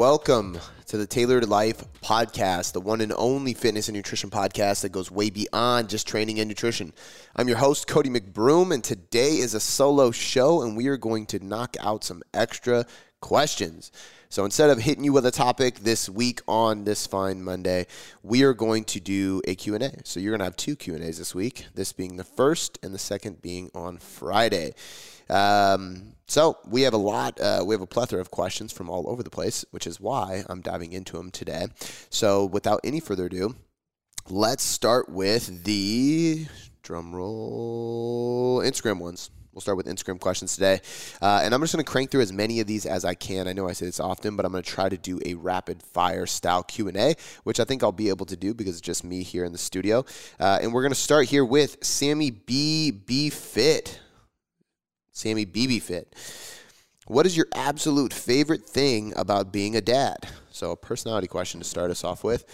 welcome to the Tailored Life podcast, the one and only fitness and nutrition podcast that goes way beyond just training and nutrition. I'm your host, Cody McBroom, and today is a solo show, and we are going to knock out some extra questions. So instead of hitting you with a topic this week on this fine Monday, we are going to do a Q&A. So you're going to have two Q&As this week, this being the first and the second being on Friday. Um, so we have a lot, uh, we have a plethora of questions from all over the place, which is why I'm diving into them today. So without any further ado, let's start with the drum roll Instagram ones. We'll start with Instagram questions today. Uh, and I'm just going to crank through as many of these as I can. I know I say this often, but I'm going to try to do a rapid fire style Q&A, which I think I'll be able to do because it's just me here in the studio. Uh, and we're going to start here with Sammy B. B. Fit. Sammy BB Fit. What is your absolute favorite thing about being a dad? So, a personality question to start us off with.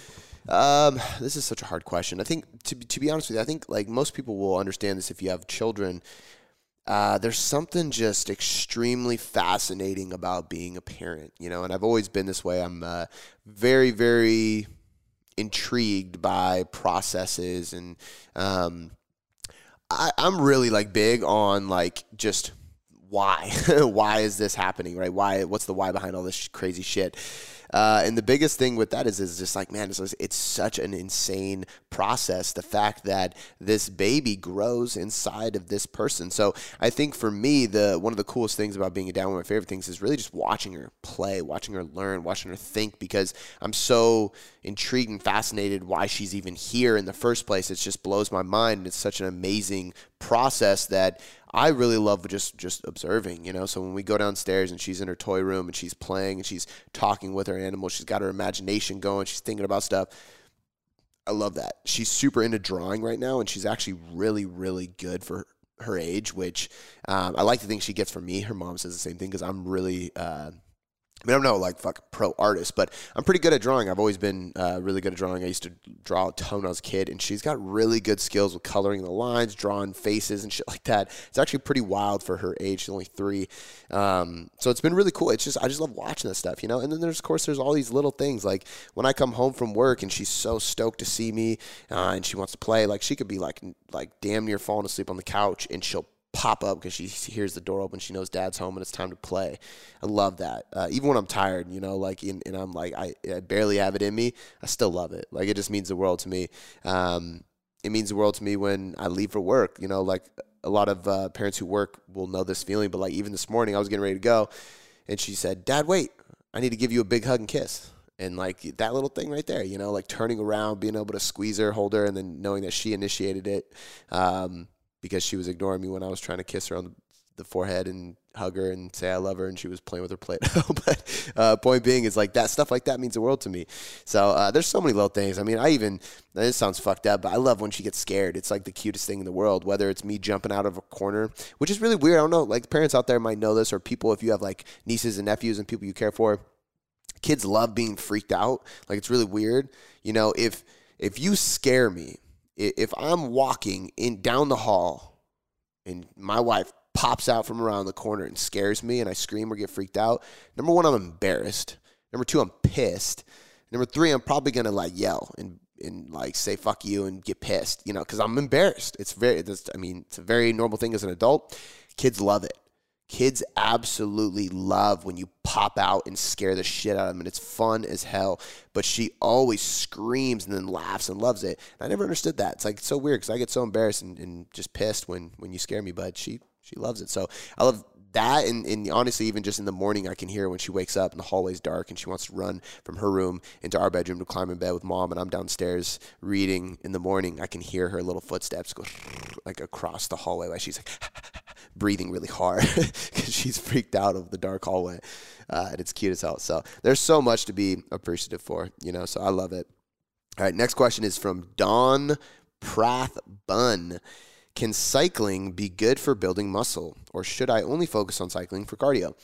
Um, this is such a hard question. I think, to, to be honest with you, I think like most people will understand this if you have children. Uh, there's something just extremely fascinating about being a parent, you know, and I've always been this way. I'm uh, very, very intrigued by processes and um, I, I'm really like big on like just why why is this happening right why what's the why behind all this crazy shit uh, and the biggest thing with that is, is just like, man, it's, it's such an insane process. The fact that this baby grows inside of this person. So I think for me, the one of the coolest things about being a dad, one of my favorite things is really just watching her play, watching her learn, watching her think, because I'm so intrigued and fascinated why she's even here in the first place. It just blows my mind. It's such an amazing process that I really love just just observing, you know. So when we go downstairs and she's in her toy room and she's playing and she's talking with her animal, she's got her imagination going, she's thinking about stuff. I love that. She's super into drawing right now, and she's actually really, really good for her age, which um, I like to think she gets from me. Her mom says the same thing because I'm really uh, I mean, I'm no like fuck pro artist, but I'm pretty good at drawing. I've always been uh, really good at drawing. I used to draw a ton when I was a kid, and she's got really good skills with coloring the lines, drawing faces, and shit like that. It's actually pretty wild for her age. She's only three, um, so it's been really cool. It's just I just love watching this stuff, you know. And then there's of course there's all these little things like when I come home from work and she's so stoked to see me, uh, and she wants to play. Like she could be like like damn near falling asleep on the couch, and she'll pop up because she hears the door open. She knows dad's home and it's time to play. I love that. Uh, even when I'm tired, you know, like, and, and I'm like, I, I, barely have it in me. I still love it. Like, it just means the world to me. Um, it means the world to me when I leave for work. You know, like a lot of uh, parents who work will know this feeling. But like, even this morning, I was getting ready to go, and she said, "Dad, wait, I need to give you a big hug and kiss." And like that little thing right there, you know, like turning around, being able to squeeze her, hold her, and then knowing that she initiated it. Um, because she was ignoring me when I was trying to kiss her on the, forehead and hug her and say I love her, and she was playing with her Play-Doh. but uh, point being is like that stuff like that means the world to me. So uh, there's so many little things. I mean, I even this sounds fucked up, but I love when she gets scared. It's like the cutest thing in the world. Whether it's me jumping out of a corner, which is really weird. I don't know. Like parents out there might know this, or people if you have like nieces and nephews and people you care for. Kids love being freaked out. Like it's really weird. You know, if if you scare me if I'm walking in down the hall and my wife pops out from around the corner and scares me and I scream or get freaked out, number one, I'm embarrassed. Number two, I'm pissed. Number three, I'm probably gonna like yell and and like say fuck you and get pissed, you know, because I'm embarrassed. It's very, I mean, it's a very normal thing as an adult. Kids love it. Kids absolutely love when you pop out and scare the shit out of them, and it's fun as hell. But she always screams and then laughs and loves it. And I never understood that. It's like it's so weird because I get so embarrassed and, and just pissed when when you scare me. But she she loves it. So I love that and, and, honestly even just in the morning i can hear when she wakes up and the hallway's dark and she wants to run from her room into our bedroom to climb in bed with mom and i'm downstairs reading in the morning i can hear her little footsteps go like across the hallway like she's like breathing really hard because she's freaked out of the dark hallway. Uh, and it's cute as hell. So there's so much to be appreciative for, you know, so I love it. All right, next question is from Don Prath Bun. Can cycling be good for building muscle, or should I only focus on cycling for cardio?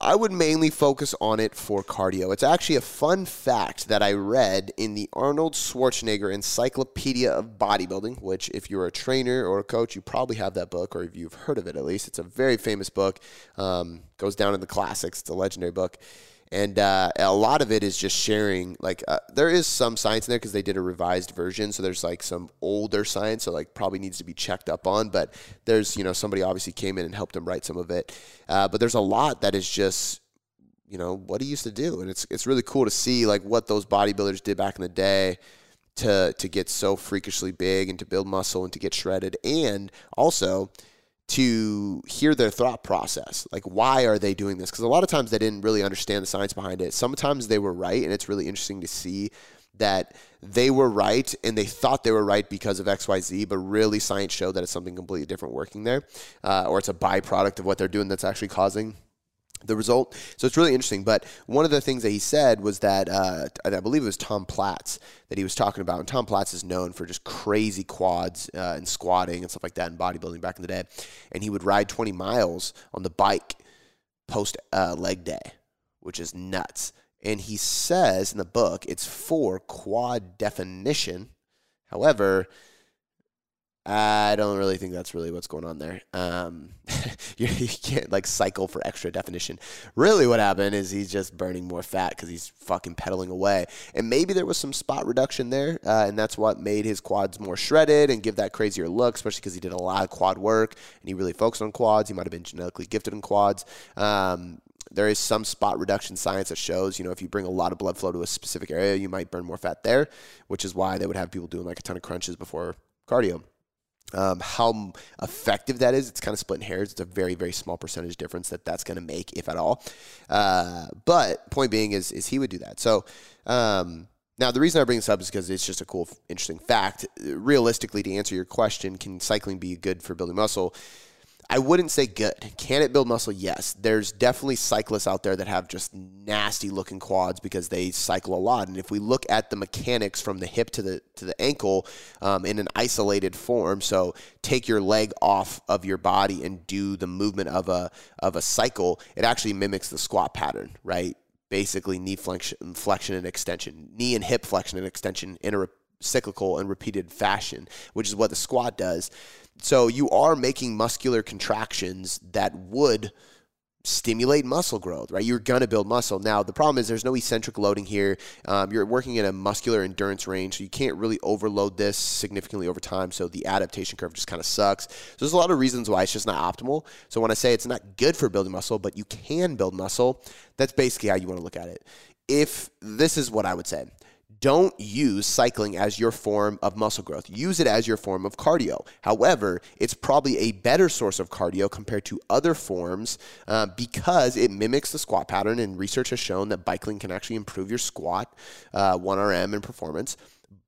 I would mainly focus on it for cardio. It's actually a fun fact that I read in the Arnold Schwarzenegger Encyclopedia of Bodybuilding, which, if you're a trainer or a coach, you probably have that book, or if you've heard of it at least. It's a very famous book, um, goes down in the classics. It's a legendary book. And uh, a lot of it is just sharing. Like, uh, there is some science in there because they did a revised version. So there's like some older science, so like probably needs to be checked up on. But there's, you know, somebody obviously came in and helped him write some of it. Uh, but there's a lot that is just, you know, what he used to do. And it's, it's really cool to see like what those bodybuilders did back in the day to, to get so freakishly big and to build muscle and to get shredded. And also, to hear their thought process. Like, why are they doing this? Because a lot of times they didn't really understand the science behind it. Sometimes they were right, and it's really interesting to see that they were right and they thought they were right because of XYZ, but really science showed that it's something completely different working there, uh, or it's a byproduct of what they're doing that's actually causing the result. So it's really interesting. But one of the things that he said was that uh, I believe it was Tom Platz that he was talking about. And Tom Platz is known for just crazy quads uh, and squatting and stuff like that in bodybuilding back in the day. And he would ride 20 miles on the bike post uh, leg day, which is nuts. And he says in the book it's for quad definition. However, I don't really think that's really what's going on there. Um, you, you, can't like cycle for extra definition. Really, what happened is he's just burning more fat because he's fucking pedaling away. And maybe there was some spot reduction there, uh, and that's what made his quads more shredded and give that crazier look, especially because he did a lot of quad work and he really focused on quads. He might have been genetically gifted in quads. Um, there is some spot reduction science that shows, you know, if you bring a lot of blood flow to a specific area, you might burn more fat there, which is why they would have people doing like a ton of crunches before cardio. Um, how effective that is, it's kind of splitting hairs. It's a very, very small percentage difference that that's going to make, if at all. Uh, but point being is, is he would do that. So um, now the reason I bring this up is because it's just a cool, interesting fact. Realistically, to answer your question, can cycling be good for building muscle? I wouldn't say good. Can it build muscle? Yes. There's definitely cyclists out there that have just nasty looking quads because they cycle a lot. And if we look at the mechanics from the hip to the to the ankle um, in an isolated form, so take your leg off of your body and do the movement of a of a cycle, it actually mimics the squat pattern, right? Basically, knee flexion, flexion and extension, knee and hip flexion and extension in a cyclical and repeated fashion, which is what the squat does. So you are making muscular contractions that would stimulate muscle growth, right? You're going to build muscle. Now, the problem is there's no eccentric loading here. Um, you're working in a muscular endurance range, so you can't really overload this significantly over time. So the adaptation curve just kind of sucks. So there's a lot of reasons why it's just not optimal. So when I say it's not good for building muscle, but you can build muscle, that's basically how you want to look at it. If this is what I would say don't use cycling as your form of muscle growth. Use it as your form of cardio. However, it's probably a better source of cardio compared to other forms uh, because it mimics the squat pattern, and research has shown that biking can actually improve your squat, uh, 1RM, and performance,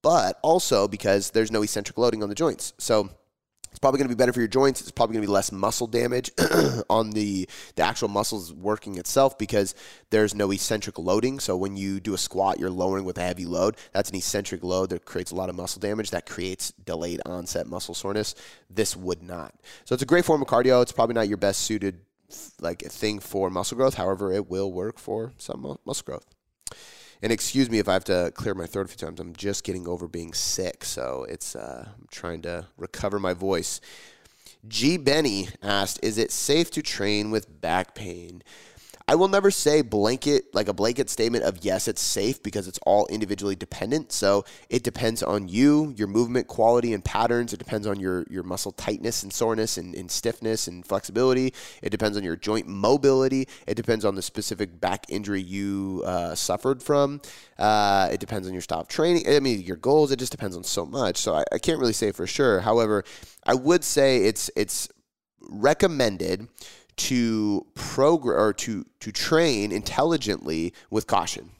but also because there's no eccentric loading on the joints. So, it's probably going to be better for your joints. It's probably going to be less muscle damage on the the actual muscles working itself because there's no eccentric loading. So when you do a squat, you're lowering with a heavy load. That's an eccentric load that creates a lot of muscle damage. That creates delayed onset muscle soreness. This would not. So it's a great form of cardio. It's probably not your best suited like thing for muscle growth. However, it will work for some muscle growth. And excuse me if I have to clear my throat a few times. I'm just getting over being sick, so it's uh, I'm trying to recover my voice. G. Benny asked, "Is it safe to train with back pain?" I will never say blanket, like a blanket statement of yes, it's safe because it's all individually dependent. So it depends on you, your movement quality and patterns. It depends on your, your muscle tightness and soreness and, and stiffness and flexibility. It depends on your joint mobility. It depends on the specific back injury you uh, suffered from. Uh, it depends on your style of training. I mean, your goals. It just depends on so much. So I, I can't really say for sure. However, I would say it's it's recommended to program or to to train intelligently with caution.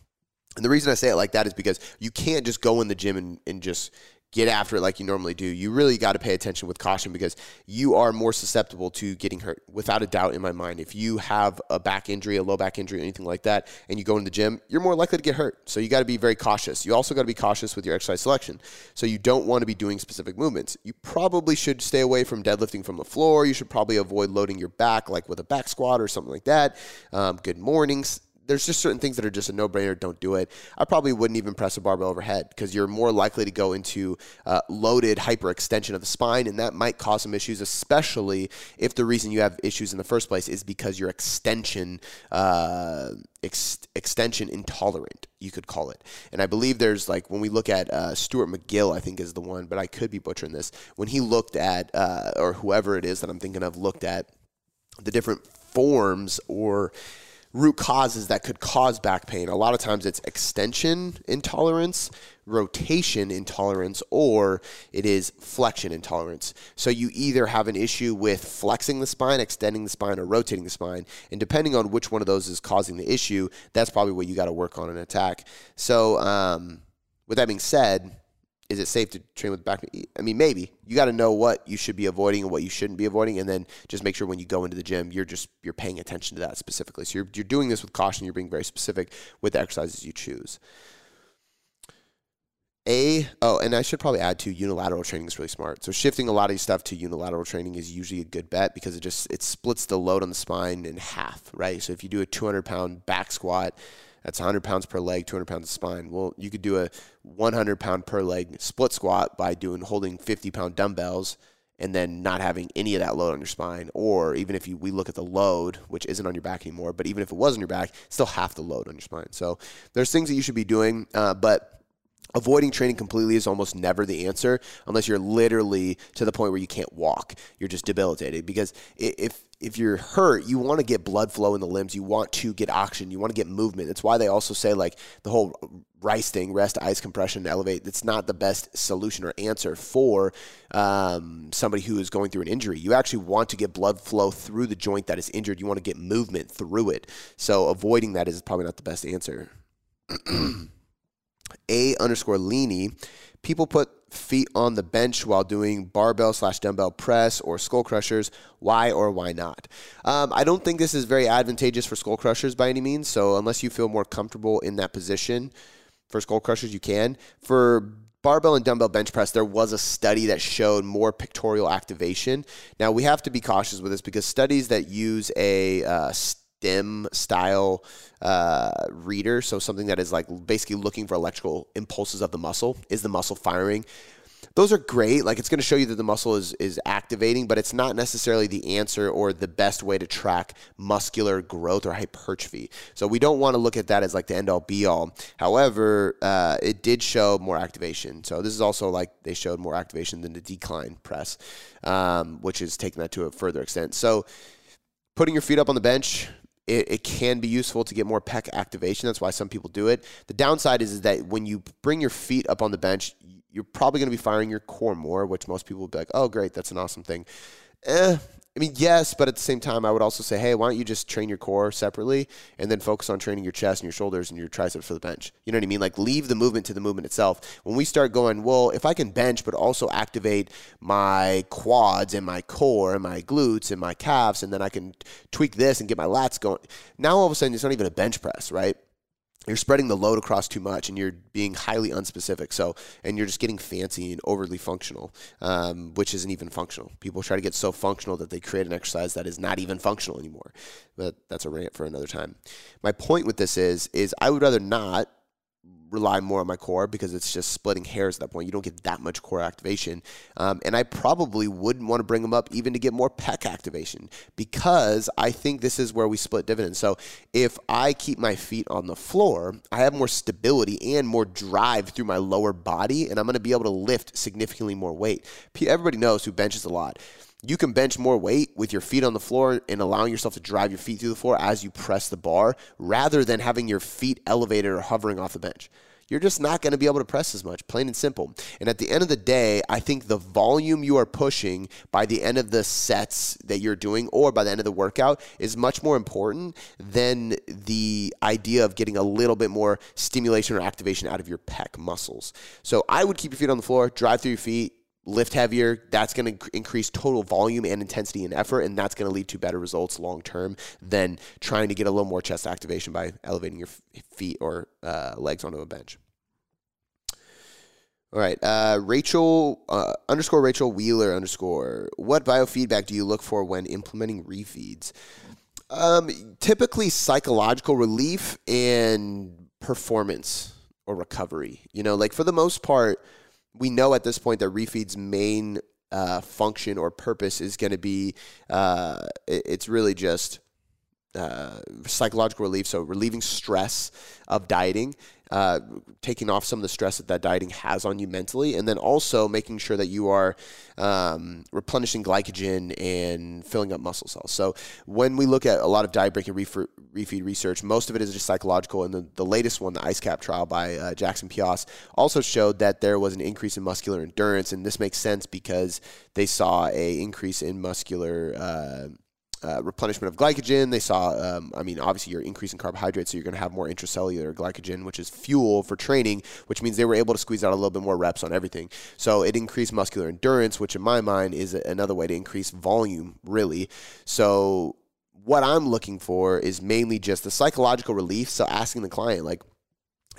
And the reason I say it like that is because you can't just go in the gym and, and just get after it like you normally do. You really got to pay attention with caution because you are more susceptible to getting hurt, without a doubt in my mind. If you have a back injury, a low back injury, anything like that, and you go in the gym, you're more likely to get hurt. So you got to be very cautious. You also got to be cautious with your exercise selection. So you don't want to be doing specific movements. You probably should stay away from deadlifting from the floor. You should probably avoid loading your back, like with a back squat or something like that. Um, good mornings there's just certain things that are just a no brainer. Don't do it. I probably wouldn't even press a barbell overhead because you're more likely to go into uh, loaded hyperextension of the spine, and that might cause some issues, especially if the reason you have issues in the first place is because your extension uh, ex- extension intolerant, you could call it. And I believe there's like when we look at uh, Stuart McGill, I think is the one, but I could be butchering this. When he looked at uh, or whoever it is that I'm thinking of looked at the different forms or root causes that could cause back pain. A lot of times it's extension intolerance, rotation intolerance, or it is flexion intolerance. So you either have an issue with flexing the spine, extending the spine, or rotating the spine. And depending on which one of those is causing the issue, that's probably what you got to work on and attack. So, um, with that being said, is it safe to train with back? I mean, maybe you got to know what you should be avoiding and what you shouldn't be avoiding, and then just make sure when you go into the gym, you're just you're paying attention to that specifically. So you're you're doing this with caution. You're being very specific with the exercises you choose. A oh, and I should probably add to unilateral training is really smart. So shifting a lot of these stuff to unilateral training is usually a good bet because it just it splits the load on the spine in half, right? So if you do a 200 pound back squat that's 100 pounds per leg, 200 pounds of spine. Well, you could do a 100 pound per leg split squat by doing holding 50 pound dumbbells and then not having any of that load on your spine. Or even if you we look at the load, which isn't on your back anymore, but even if it was on your back, still half the load on your spine. So there's things that you should be doing, uh, but avoiding training completely is almost never the answer unless you're literally to the point where you can't walk you're just debilitated because if if you're hurt, you want to get blood flow in the limbs. You want to get oxygen. You want to get movement. That's why they also say like the whole RICE thing, rest, ice, compression, elevate. That's not the best solution or answer for um, somebody who is going through an injury. You actually want to get blood flow through the joint that is injured. You want to get movement through it. So avoiding that is probably not the best answer. A underscore Leany people put feet on the bench while doing barbell slash dumbbell press or skull crushers. Why or why not? Um, I don't think this is very advantageous for skull crushers by any means. So unless you feel more comfortable in that position for skull crushers, you can. For barbell and dumbbell bench press, there was a study that showed more pectoral activation. Now we have to be cautious with this because studies that use a uh, stem style uh, reader, so something that is like basically looking for electrical impulses of the muscle. Is the muscle firing? Those are great. Like it's going to show you that the muscle is is activating, but it's not necessarily the answer or the best way to track muscular growth or hypertrophy. So we don't want to look at that as like the end all be all. However, uh, it did show more activation. So this is also like they showed more activation than the decline press, um, which is taking that to a further extent. So putting your feet up on the bench it, it, can be useful to get more pec activation. That's why some people do it. The downside is, is that when you bring your feet up on the bench, you're probably going to be firing your core more, which most people will be like, oh, great, that's an awesome thing. Eh, I mean, yes, but at the same time, I would also say, hey, why don't you just train your core separately and then focus on training your chest and your shoulders and your triceps for the bench? You know what I mean? Like, leave the movement to the movement itself. When we start going, well, if I can bench but also activate my quads and my core and my glutes and my calves, and then I can tweak this and get my lats going, now all of a sudden it's not even a bench press, right? You're spreading the load across too much and you're being highly unspecific. So and you're just getting fancy and overly functional um, which isn't even functional. People try to get so functional that they create an exercise that is not even functional anymore. But that's a rant for another time. My point with this is is i would rather not rely more on my core because it's just splitting hairs at that point. You don't get that much core activation. Um, and I probably wouldn't want to bring them up even to get more pec activation because I think this is where we split dividends. So if I keep my feet on the floor, I have more stability and more drive through my lower body, and I'm going to be able to lift significantly more weight. Everybody knows who benches a lot you can bench more weight with your feet on the floor and allowing yourself to drive your feet through the floor as you press the bar rather than having your feet elevated or hovering off the bench. You're just not going to be able to press as much, plain and simple. And at the end of the day, I think the volume you are pushing by the end of the sets that you're doing or by the end of the workout is much more important than the idea of getting a little bit more stimulation or activation out of your pec muscles. So I would keep your feet on the floor, drive through your feet, lift heavier, that's going to increase total volume and intensity and effort, and that's going to lead to better results long term than trying to get a little more chest activation by elevating your feet or uh, legs onto a bench. All right, uh, Rachel uh, underscore Rachel Wheeler underscore. What biofeedback do you look for when implementing refeeds? Um, typically psychological relief and performance or recovery. You know, like for the most part, we know at this point that refeed's main uh, function or purpose is going to be uh, it's really just uh, psychological relief, so relieving stress of dieting, uh, taking off some of the stress that that dieting has on you mentally, and then also making sure that you are um, replenishing glycogen and filling up muscle cells. So when we look at a lot of diet breaking refeed research, most of it is just psychological. And the, the latest one, the IceCap trial by uh, Jackson Peos, also showed that there was an increase in muscular endurance, and this makes sense because they saw a increase in muscular uh, uh, replenishment of glycogen. They saw, um, I mean, obviously you're increasing carbohydrates, so you're going to have more intracellular glycogen, which is fuel for training, which means they were able to squeeze out a little bit more reps on everything. So it increased muscular endurance, which in my mind is another way to increase volume, really. So what I'm looking for is mainly just the psychological relief. So asking the client, like,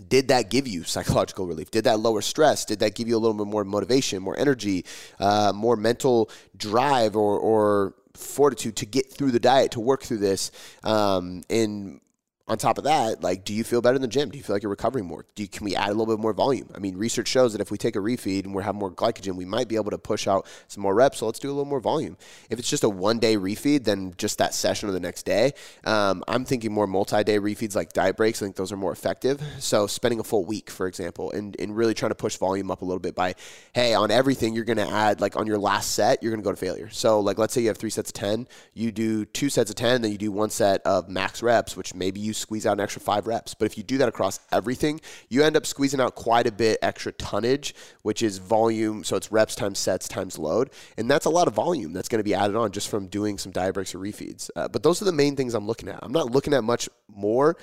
did that give you psychological relief? Did that lower stress? Did that give you a little bit more motivation, more energy, uh, more mental drive, or, or fortitude to get through the diet to work through this um, and on top of that, like, do you feel better in the gym? Do you feel like you're recovering more? Do you, can we add a little bit more volume? I mean, research shows that if we take a refeed and we have more glycogen, we might be able to push out some more reps. So let's do a little more volume. If it's just a one day refeed, then just that session or the next day. Um, I'm thinking more multi day refeeds like diet breaks. I think those are more effective. So spending a full week, for example, and, and really trying to push volume up a little bit by, hey, on everything you're going to add, like on your last set, you're going to go to failure. So like, let's say you have three sets of 10, you do two sets of 10, then you do one set of max reps, which maybe you squeeze out an extra five reps. But if you do that across everything, you end up squeezing out quite a bit extra tonnage, which is volume. So it's reps times sets times load. And that's a lot of volume that's going to be added on just from doing some diet breaks or refeeds. Uh, but those are the main things I'm looking at. I'm not looking at much more.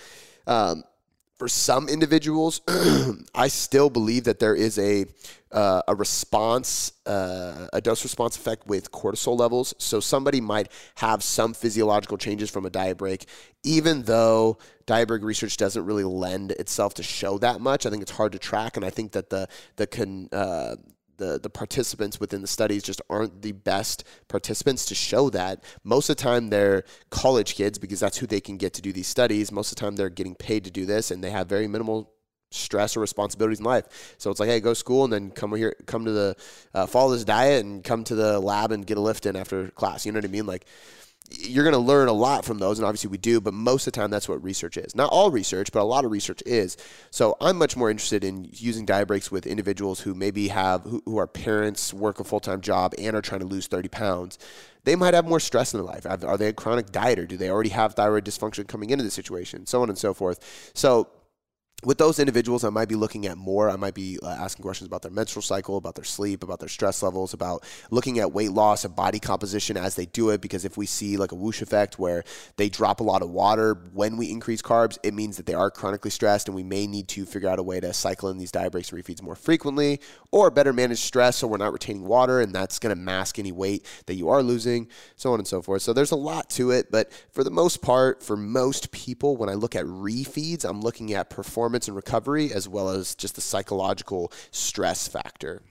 Um, for some individuals, I still believe that there is a uh, a response, uh, a dose response effect with cortisol levels. So somebody might have some physiological changes from a diet break, even though diet break research doesn't really lend itself to show that much. I think it's hard to track, and I think that the the con, uh, the the participants within the studies just aren't the best participants to show that. Most of the time they're college kids because that's who they can get to do these studies. Most of the time they're getting paid to do this and they have very minimal stress or responsibilities in life. So it's like, hey, go to school and then come here, come to the uh, follow this diet and come to the lab and get a lift in after class. You know what I mean? Like you're going to learn a lot from those, and obviously we do, but most of the time that's what research is. Not all research, but a lot of research is. So I'm much more interested in using diet breaks with individuals who maybe have, who, who are parents, work a full time job, and are trying to lose 30 pounds. They might have more stress in their life. Are they a chronic dieter? Do they already have thyroid dysfunction coming into the situation? So on and so forth. So with those individuals, I might be looking at more. I might be uh, asking questions about their menstrual cycle, about their sleep, about their stress levels, about looking at weight loss and body composition as they do it. Because if we see like a whoosh effect where they drop a lot of water when we increase carbs, it means that they are chronically stressed and we may need to figure out a way to cycle in these diet breaks and refeeds more frequently or better manage stress so we're not retaining water and that's going to mask any weight that you are losing, so on and so forth. So there's a lot to it. But for the most part, for most people, when I look at refeeds, I'm looking at performance performance and recovery, as well as just the psychological stress factor.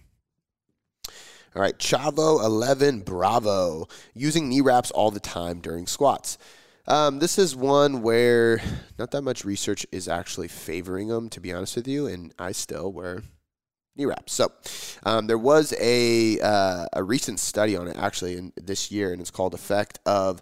All right, Chavo 11 Bravo, using knee wraps all the time during squats. Um, this is one where not that much research is actually favoring them, to be honest with you, and I still wear knee wraps. So um, there was a uh, a recent study on it actually in this year, and it's called "Effect of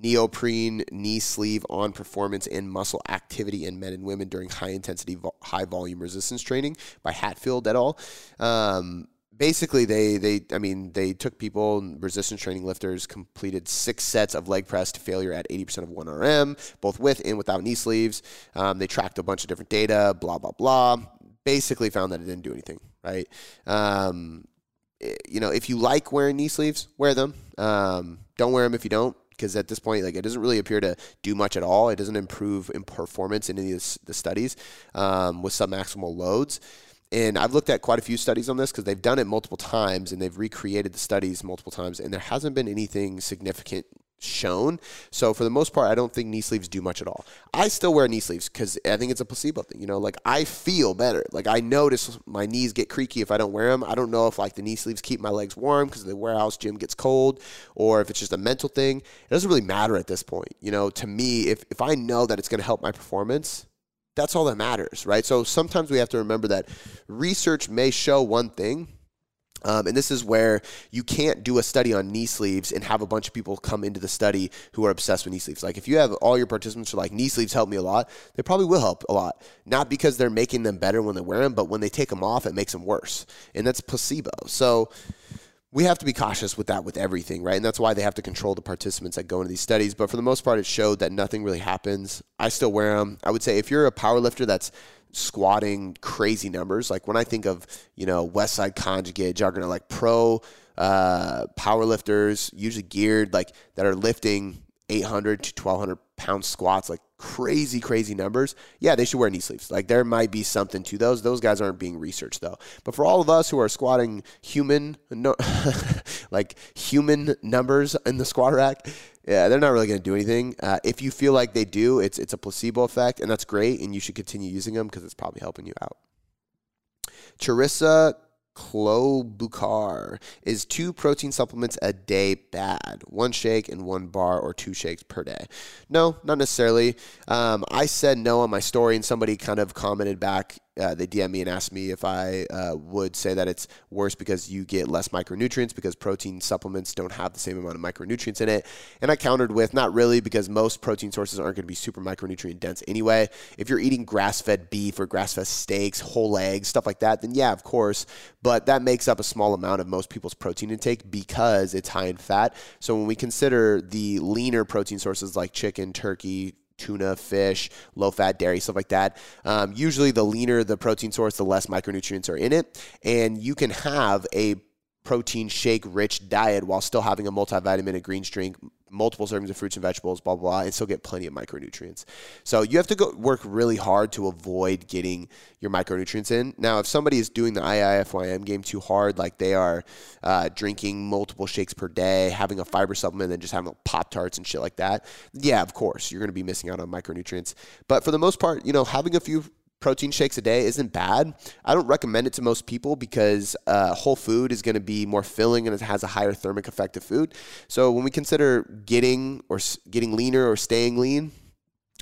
neoprene knee sleeve on performance and muscle activity in men and women during high intensity, vo- high volume resistance training by Hatfield et al. Um, basically, they they I mean they took people resistance training lifters completed six sets of leg press to failure at 80% of 1RM, both with and without knee sleeves. Um, they tracked a bunch of different data, blah blah blah. Basically, found that it didn't do anything. Right. Um, eh, you know, if you like wearing knee sleeves, wear them. Um, don't wear them if you don't because at this point, like it doesn't really appear to do much at all. It doesn't improve in performance in any of the studies um, with submaximal loads. And I've looked at quite a few studies on this because they've done it multiple times and they've recreated the studies multiple times, and there hasn't been anything significant shown. So for the most part, I don't think knee sleeves do much at all. I still wear knee sleeves because I think it's a placebo thing. You know, like I feel better. Like I notice my knees get creaky if I don't wear them. I don't know if like the knee sleeves keep my legs warm because the warehouse gym gets cold, or if it's just a mental thing. It doesn't really matter at this point. You know, to me, if if I know that it's going to help my performance. That's all that matters, right? So sometimes we have to remember that research may show one thing, um, and this is where you can't do a study on knee sleeves and have a bunch of people come into the study who are obsessed with knee sleeves. Like, if you have all your participants are like, knee sleeves help me a lot, they probably will help a lot. Not because they're making them better when they wear them, but when they take them off, it makes them worse. And that's placebo. So, we have to be cautious with that with everything, right? And that's why they have to control the participants that go into these studies. But for the most part, it showed that nothing really happens. I still wear them. I would say if you're a power lifter that's squatting crazy numbers. Like when I think of, you know, West Side Conjugate, Juggernaut, like pro uh, power lifters, usually geared, like that are lifting 800 to 1200 pound squats, like crazy, crazy numbers. Yeah, they should wear knee sleeves. Like there might be something to those. Those guys aren't being researched though. But for all of us who are squatting human, no, like human numbers in the squat rack, yeah, they're not really going to do anything. Uh, if you feel like they do, it's it's a placebo effect, and that's great, and you should continue using them because it's probably helping you out. Charissa Klobuchar. Is two protein supplements a day bad? One shake and one bar or two shakes per day? No, not necessarily. Um, I said no on my story, and somebody kind of commented back uh, they DM me and ask me if I uh, would say that it's worse because you get less micronutrients because protein supplements don't have the same amount of micronutrients in it. And I countered with not really because most protein sources aren't going to be super micronutrient dense anyway. If you're eating grass fed beef or grass fed steaks, whole eggs, stuff like that, then yeah, of course. But that makes up a small amount of most people's protein intake because it's high in fat. So when we consider the leaner protein sources like chicken, turkey, tuna, fish, low fat dairy, stuff like that. Um, usually, the leaner the protein source, the less micronutrients are in it. And you can have a protein shake rich diet while still having a multivitamin, a greens drink, multiple servings of fruits and vegetables, blah, blah, blah, and still get plenty of micronutrients. So you have to go work really hard to avoid getting your micronutrients in. Now, if somebody is doing the IIFYM game too hard, like they are uh, drinking multiple shakes per day, having a fiber supplement, and just having Pop Tarts and shit like that, yeah, of course, you're going to be missing out on micronutrients. But for the most part, you know, having a few protein shakes a day isn't bad. I don't recommend it to most people because uh, whole food is going to be more filling and it has a higher thermic effect of food. So when we consider getting or getting leaner or staying lean,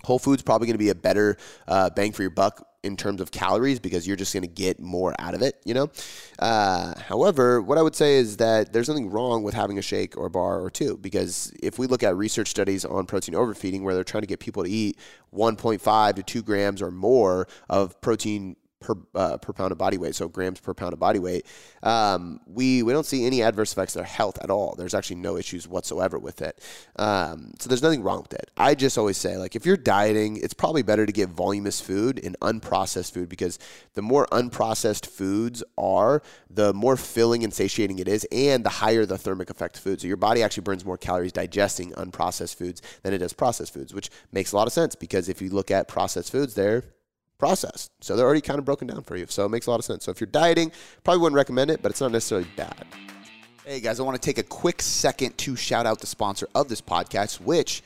whole food's probably going to be a better uh, bang for your buck in terms of calories because you're just going to get more out of it, you know? Uh, however, what I would say is that there's nothing wrong with having a shake or a bar or two because if we look at research studies on protein overfeeding where they're trying to get people to eat 1.5 to 2 grams or more of protein per uh, per pound of body weight, so grams per pound of body weight, um, we we don't see any adverse effects to their health at all. There's actually no issues whatsoever with it. Um, so there's nothing wrong with it. I just always say like if you're dieting, it's probably better to get voluminous food and unprocessed food because the more unprocessed foods are, the more filling and satiating it is, and the higher the thermic effect of food. So your body actually burns more calories digesting unprocessed foods than it does processed foods, which makes a lot of sense because if you look at processed foods, they're processed. So they're already kind of broken down for you. So it makes a lot of sense. So if you're dieting, probably wouldn't recommend it, but it's not necessarily bad. Hey guys, I want to take a quick second to shout out the sponsor of this podcast, which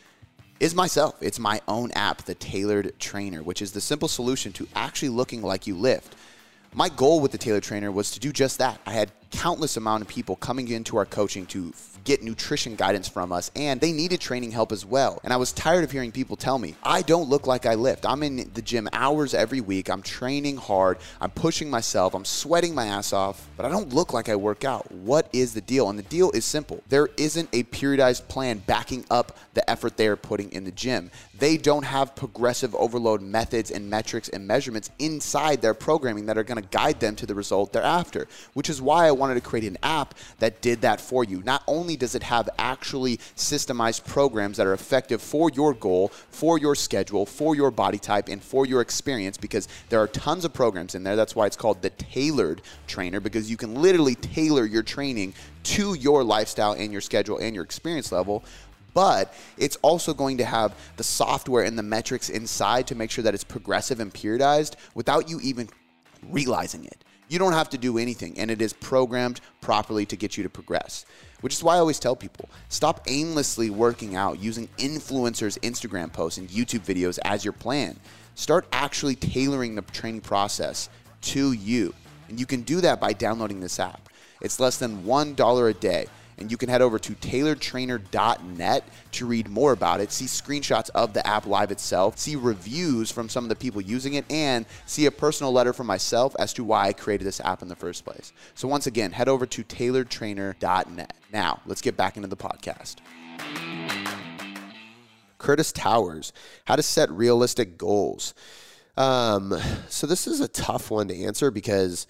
is myself. It's my own app, the Tailored Trainer, which is the simple solution to actually looking like you lift. My goal with the Tailored Trainer was to do just that. I had countless amount of people coming into our coaching to get nutrition guidance from us and they needed training help as well. And I was tired of hearing people tell me, I don't look like I lift. I'm in the gym hours every week. I'm training hard. I'm pushing myself. I'm sweating my ass off, but I don't look like I work out. What is the deal? And the deal is simple. There isn't a periodized plan backing up the effort they are putting in the gym. They don't have progressive overload methods and metrics and measurements inside their programming that are going to guide them to the result they're after, which is why I wanted to create an app that did that for you. Not only does it have actually systemized programs that are effective for your goal, for your schedule, for your body type, and for your experience, because there are tons of programs in there. That's why it's called the tailored trainer, because you can literally tailor your training to your lifestyle and your schedule and your experience level but it's also going to have the software and the metrics inside to make sure that it's progressive and periodized without you even realizing it. You don't have to do anything, and it is programmed properly to get you to progress. which is why I always tell people stop aimlessly working out using influencers' Instagram posts and YouTube videos as your plan. Start actually tailoring the training process to you. And you can do that by downloading this app. It's less than $1 a day and you can head over to tailoredtrainer.net to read more about it, see screenshots of the app live itself, see reviews from some of the people using it, and see a personal letter from myself as to why I created this app in the first place. So, once again, head over to tailoredtrainer.net. Now, let's get back into the podcast. Curtis Towers, how to set realistic goals. Um, so this is a tough one to answer because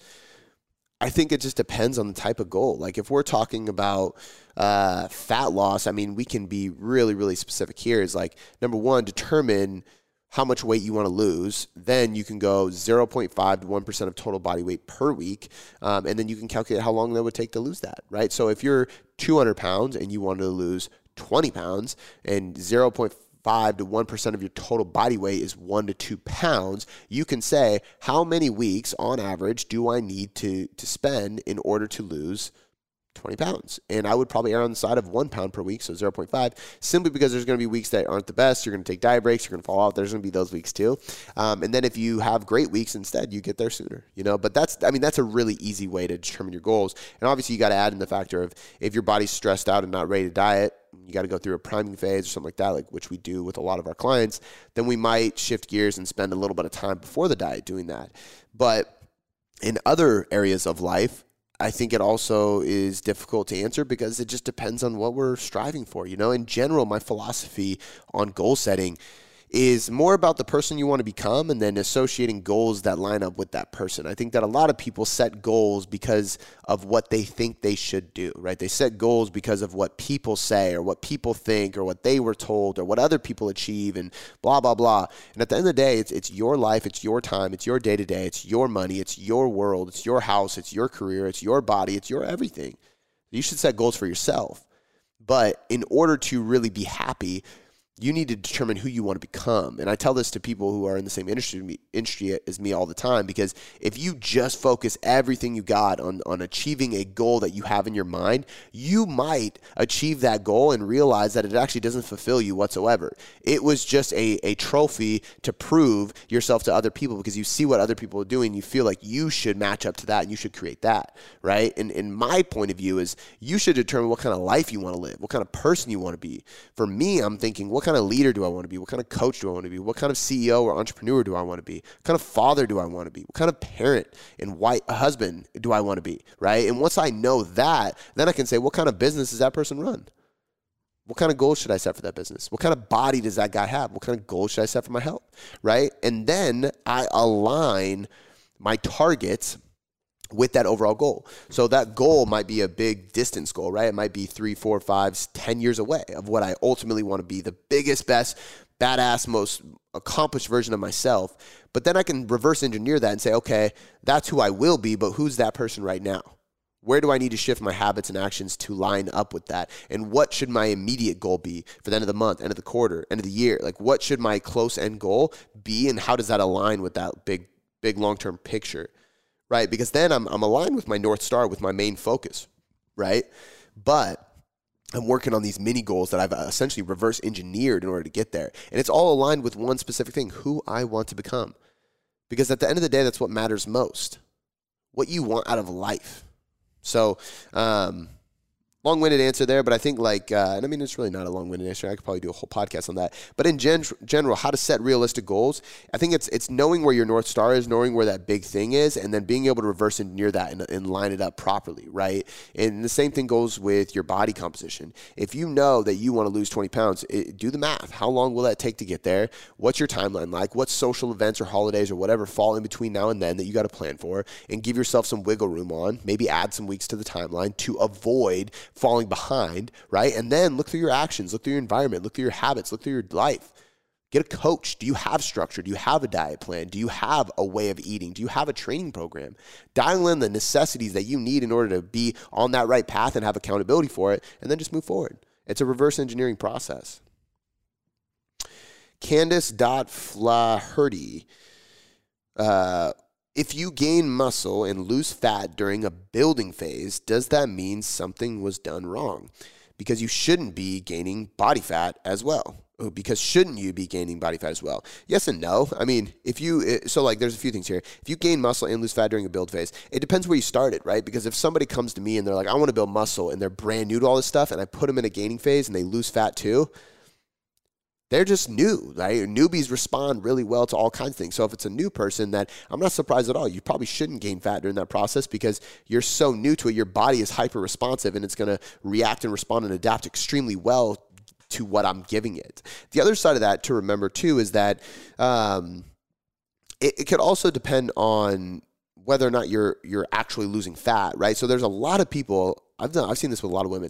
I think it just depends on the type of goal. Like if we're talking about uh, fat loss, I mean, we can be really, really specific here. Is like number one, determine how much weight you want to lose. Then you can go 0.5 to 1% of total body weight per week. Um, and then you can calculate how long that would take to lose that, right? So if you're 200 pounds and you want to lose 20 pounds and 0.5 five to one percent of your total body weight is one to two pounds, you can say how many weeks on average do I need to to spend in order to lose 20 pounds. And I would probably err on the side of one pound per week, so 0.5, simply because there's going to be weeks that aren't the best. You're going to take diet breaks, you're going to fall off. There's going to be those weeks too. Um, and then if you have great weeks instead, you get there sooner, you know. But that's, I mean, that's a really easy way to determine your goals. And obviously, you got to add in the factor of if your body's stressed out and not ready to diet, you got to go through a priming phase or something like that, like which we do with a lot of our clients, then we might shift gears and spend a little bit of time before the diet doing that. But in other areas of life, I think it also is difficult to answer because it just depends on what we're striving for. You know, in general, my philosophy on goal setting is more about the person you want to become and then associating goals that line up with that person. I think that a lot of people set goals because of what they think they should do, right? They set goals because of what people say or what people think or what they were told or what other people achieve and blah, blah, blah. And at the end of the day, it's, it's your life, it's your time, it's your day to day, it's your money, it's your world, it's your house, it's your career, it's your body, it's your everything. You should set goals for yourself. But in order to really be happy, you need to determine who you want to become. And I tell this to people who are in the same industry, industry as me all the time because if you just focus everything you got on, on achieving a goal that you have in your mind, you might achieve that goal and realize that it actually doesn't fulfill you whatsoever. It was just a, a trophy to prove yourself to other people because you see what other people are doing. You feel like you should match up to that and you should create that, right? And, and my point of view is you should determine what kind of life you want to live, what kind of person you want to be. For me, I'm thinking, what kind kind of leader do I want to be? What kind of coach do I want to be? What kind of CEO or entrepreneur do I want to be? What kind of father do I want to be? What kind of parent and white husband do I want to be? Right? And once I know that, then I can say, what kind of business does that person run? What kind of goals should I set for that business? What kind of body does that guy have? What kind of goals should I set for my health? Right? And then I align my targets with that overall goal. So that goal might be a big distance goal, right? It might be three, four, five, ten years away of what I ultimately want to be the biggest, best, badass, most accomplished version of myself. But then I can reverse engineer that and say, okay, that's who I will be, but who's that person right now? Where do I need to shift my habits and actions to line up with that? And what should my immediate goal be for the end of the month, end of the quarter, end of the year? Like, what should my close end goal be? And how does that align with that big, big long term picture? Right? Because then I'm, I'm aligned with my North Star, with my main focus, right? But I'm working on these mini goals that I've essentially reverse engineered in order to get there. And it's all aligned with one specific thing who I want to become. Because at the end of the day, that's what matters most what you want out of life. So, um, long-winded answer there, but I think like, uh, and I mean, it's really not a long-winded answer. I could probably do a whole podcast on that. But in gen- general, how to set realistic goals. I think it's it's knowing where your north star is, knowing where that big thing is, and then being able to reverse engineer that and, and line it up properly, right? And the same thing goes with your body composition. If you know that you want to lose 20 pounds, it, do the math. How long will that take to get there? What's your timeline like? What social events or holidays or whatever fall in between now and then that you got to plan for, and give yourself some wiggle room on. Maybe add some weeks to the timeline to avoid falling behind, right? And then look through your actions, look through your environment, look through your habits, look through your life. Get a coach. Do you have structure? Do you have a diet plan? Do you have a way of eating? Do you have a training program? Dial in the necessities that you need in order to be on that right path and have accountability for it, and then just move forward. It's a reverse engineering process. Candice.Flaherty. Uh, if you gain muscle and lose fat during a building phase, does that mean something was done wrong? Because you shouldn't be gaining body fat as well. Oh, because shouldn't you be gaining body fat as well? Yes and no. I mean, if you, eh, so like there's a few things here. If you gain muscle and lose fat during a build phase, it depends where you started, right? Because if somebody comes to me and they're like, I want to build muscle and they're brand new to all this stuff and I put them in a gaining phase and they lose fat too, they're just new. Right? Newbies respond really well to all kinds of things. So if it's a new person, that I'm not surprised at all. You probably shouldn't gain fat during that process because you're so new to it. Your body is hyper responsive and it's going to react and respond and adapt extremely well to what I'm giving it. The other side of that to remember too is that um, it, it could also depend on whether or not you're you're actually losing fat, right? So there's a lot of people I've done I've seen this with a lot of women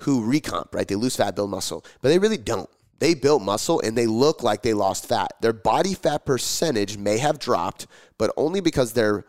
who recomp, right? They lose fat, build muscle, but they really don't they built muscle and they look like they lost fat. Their body fat percentage may have dropped, but only because their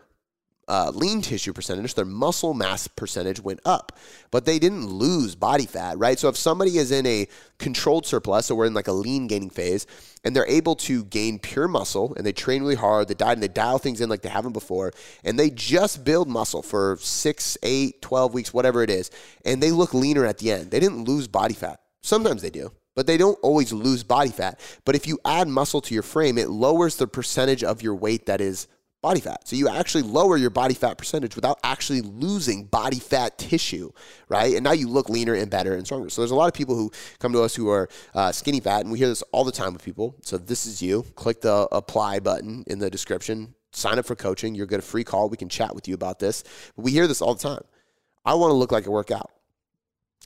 uh, lean tissue percentage, their muscle mass percentage went up, but they didn't lose body fat, right? So if somebody is in a controlled surplus, so we're in like a lean gaining phase, and they're able to gain pure muscle and they train really hard, they diet and they dial things in like they haven't before, and they just build muscle for six, eight, 12 weeks, whatever it is, and they look leaner at the end. They didn't lose body fat. Sometimes they do, but they don't always lose body fat. But if you add muscle to your frame, it lowers the percentage of your weight that is body fat. So you actually lower your body fat percentage without actually losing body fat tissue, right? And now you look leaner and better and stronger. So there's a lot of people who come to us who are uh, skinny fat, and we hear this all the time with people. So this is you. Click the apply button in the description. Sign up for coaching. You'll get a free call. We can chat with you about this. But we hear this all the time. I want to look like I work out.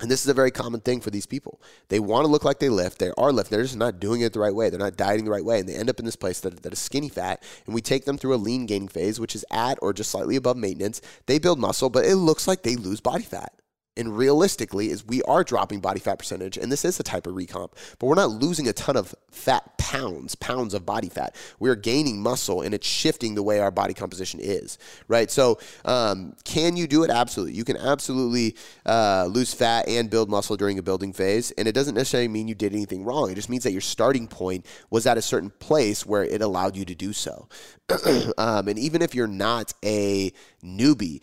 And this is a very common thing for these people. They want to look like they lift. They are lifting. They're just not doing it the right way. They're not dieting the right way. And they end up in this place that, that is skinny fat. And we take them through a lean gaining phase, which is at or just slightly above maintenance. They build muscle, but it looks like they lose body fat and realistically is we are dropping body fat percentage and this is a type of recomp but we're not losing a ton of fat pounds pounds of body fat. We're gaining muscle and it's shifting the way our body composition is right? So um, can you do it? Absolutely. You can absolutely uh, lose fat and build muscle during a building phase and it doesn't necessarily mean you did anything wrong. It just means that your starting point was at a certain place where it allowed you to do so. Um, and even if you're not a newbie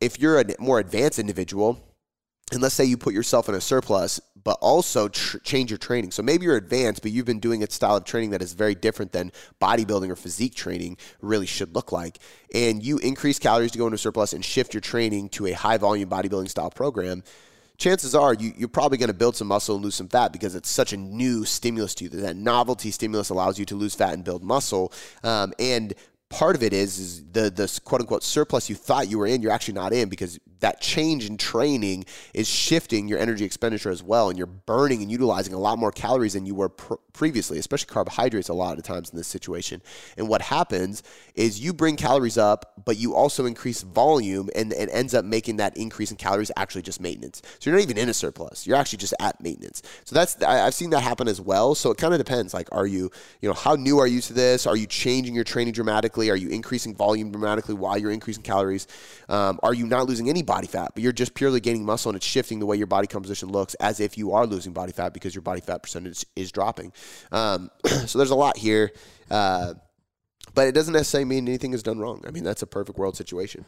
if you're a more advanced individual and let's say you put yourself in a surplus, but also tr- change your training. So maybe you're advanced, but you've been doing a style of training that is very different than bodybuilding or physique training really should look like. And you increase calories to go into surplus and shift your training to a high volume bodybuilding style program. Chances are you, you're probably going to build some muscle and lose some fat because it's such a new stimulus to you. That novelty stimulus allows you to lose fat and build muscle. Um, and part of it is, is the the quote unquote surplus you thought you were in, you're actually not in because that change in training is shifting your energy expenditure as well, and you're burning and utilizing a lot more calories than you were pr- previously, especially carbohydrates a lot of times in this situation. And what happens is you bring calories up, but you also increase volume, and it ends up making that increase in calories actually just maintenance. So you're not even in a surplus; you're actually just at maintenance. So that's I've seen that happen as well. So it kind of depends. Like, are you you know how new are you to this? Are you changing your training dramatically? Are you increasing volume dramatically while you're increasing calories? Um, are you not losing any body fat, but you're just purely gaining muscle and it's shifting the way your body composition looks as if you are losing body fat because your body fat percentage is dropping. Um, so there's a lot here. Uh, but it doesn't necessarily mean anything is done wrong. I mean, that's a perfect world situation.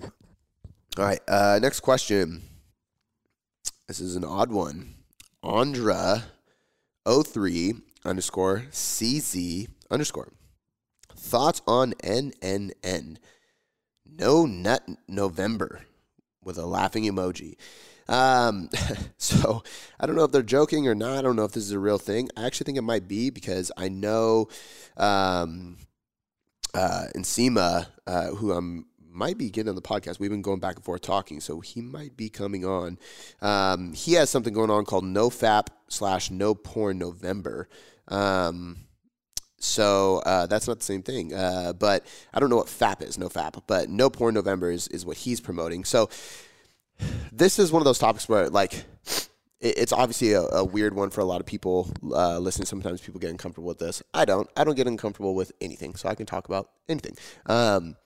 All right, uh, next question. This is an odd one. Andra 03 underscore CZ underscore. Thoughts on NNN? No Nut November with a laughing emoji. Um, so I don't know if they're joking or not. I don't know if this is a real thing. I actually think it might be because I know um, uh, uh, who I'm might be getting on the podcast. We've been going back and forth talking, so he might be coming on. Um, he has something going on called No Fap slash No Porn November. Um, so uh, that's not the same thing. Uh, but I don't know what FAP is, no FAP, but No Porn November is, is what he's promoting. So this is one of those topics where, like, it's obviously a, a weird one for a lot of people uh, listening. Sometimes people get uncomfortable with this. I don't. I don't get uncomfortable with anything, so I can talk about anything. Um,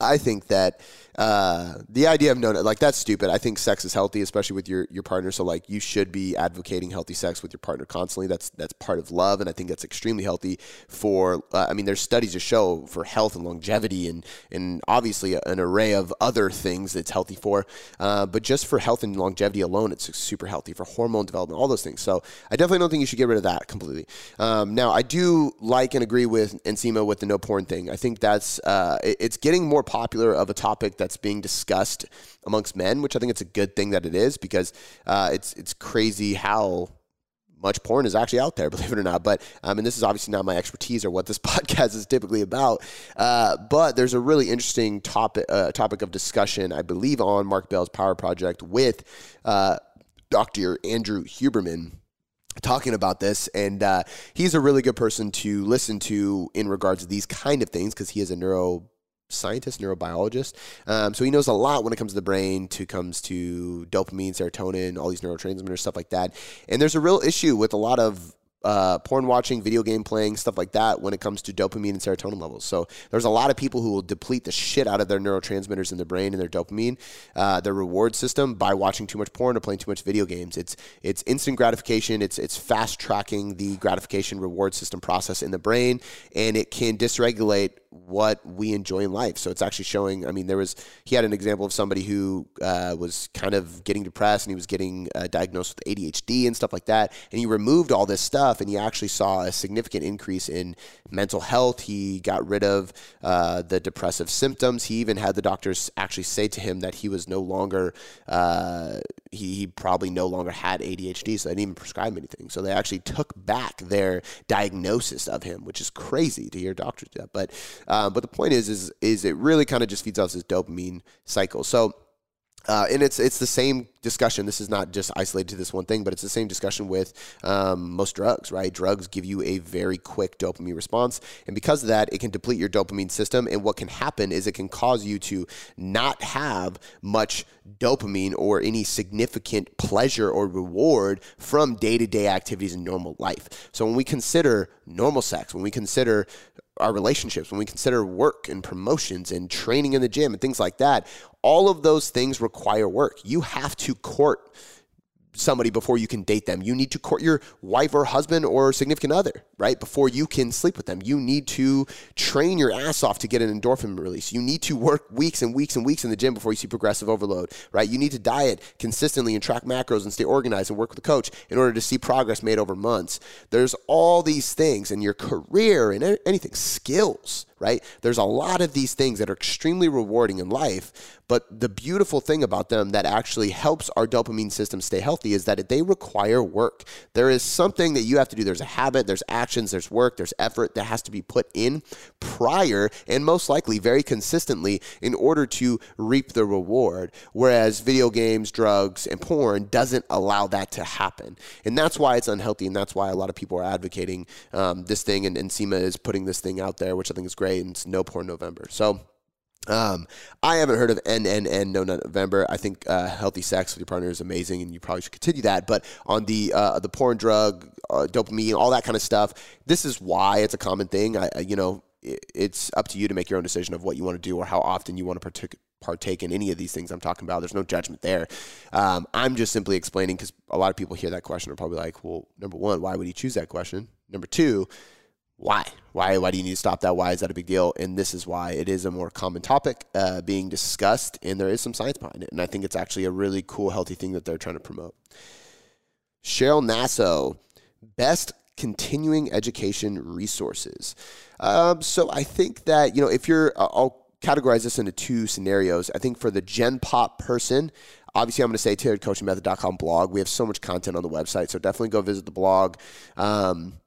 I think that uh, the idea of no, like that's stupid. I think sex is healthy, especially with your your partner. So like you should be advocating healthy sex with your partner constantly. That's that's part of love, and I think that's extremely healthy for. Uh, I mean, there's studies to show for health and longevity, and and obviously an array of other things that's healthy for. Uh, but just for health and longevity alone, it's super healthy for hormone development, all those things. So I definitely don't think you should get rid of that completely. Um, now I do like and agree with Nsima with the no porn thing. I think that's uh, it, it's getting more popular of a topic that's being discussed amongst men, which I think it's a good thing that it is because uh, it's it's crazy how much porn is actually out there, believe it or not. But um, mean, this is obviously not my expertise or what this podcast is typically about. Uh, but there's a really interesting topic uh, topic of discussion, I believe, on Mark Bell's Power Project with uh, Dr. Andrew Huberman talking about this and uh, he's a really good person to listen to in regards to these kind of things because he is a neuro scientist, neurobiologist. Um, so he knows a lot when it comes to the brain, to comes to dopamine, serotonin, all these neurotransmitters, stuff like that. And there's a real issue with a lot of uh, porn watching, video game playing, stuff like that when it comes to dopamine and serotonin levels. So there's a lot of people who will deplete the shit out of their neurotransmitters in their brain and their dopamine, uh, their reward system by watching too much porn or playing too much video games. It's it's instant gratification. It's it's fast tracking the gratification reward system process in the brain, and it can dysregulate what we enjoy in life. So it's actually showing. I mean, there was he had an example of somebody who uh, was kind of getting depressed and he was getting uh, diagnosed with ADHD and stuff like that, and he removed all this stuff, and he actually saw a significant increase in mental health. He got rid of uh, the depressive symptoms. He even had the doctors actually say to him that he was no longer uh, he, he probably no longer had ADHD, so they didn't even prescribe anything. So they actually took back their diagnosis of him, which is crazy to hear doctors do that. But uh, but the point is, is is it really kind of just feeds off this dopamine cycle. So uh, and it's it's the same discussion. This is not just isolated to this one thing, but it's the same discussion with um, most drugs, right? Drugs give you a very quick dopamine response, and because of that, it can deplete your dopamine system. And what can happen is it can cause you to not have much dopamine or any significant pleasure or reward from day to day activities in normal life. So when we consider normal sex, when we consider our relationships, when we consider work and promotions and training in the gym and things like that, all of those things require work. You have to court somebody before you can date them. You need to court your wife or husband or significant other, right? Before you can sleep with them. You need to train your ass off to get an endorphin release. You need to work weeks and weeks and weeks in the gym before you see progressive overload, right? You need to diet consistently and track macros and stay organized and work with a coach in order to see progress made over months. There's all these things in your career and anything, skills, right? There's a lot of these things that are extremely rewarding in life, but the beautiful thing about them that actually helps our dopamine system stay healthy is that they require work. There is something that you have to do. There's a habit, there's actions, there's work, there's effort that has to be put in prior and most likely very consistently in order to reap the reward. Whereas video games, drugs, and porn doesn't allow that to happen. And that's why it's unhealthy. And that's why a lot of people are advocating um, this thing. And, and Nsima is putting this thing out there, which I think is great. It's No Porn November. So, um, I haven't heard of NNN No Nut November. I think uh, healthy sex with your partner is amazing, and you probably should continue that. But on the uh, the porn drug, uh, dopamine, all that kind of stuff, this is why it's a common thing. I, you know, it, it's up to you to make your own decision of what you want to do or how often you want to partake partake in any of these things I'm talking about. There's no judgment there. Um, I'm just simply explaining because a lot of people hear that question are probably like, well, number one, why would he choose that question? Number two, why? Why? Why do you need to stop that? Why is that a big deal? And this is why it is a more common topic uh, being discussed, and there is some science behind it. And I think it's actually a really cool, healthy thing that they're trying to promote. Cheryl Nasso, best continuing education resources. Um, so I think that you know if you're, I'll categorize this into two scenarios. I think for the Gen Pop person, obviously I'm going to say tailoredcoachingmethod.com blog. We have so much content on the website, so definitely go visit the blog. Um,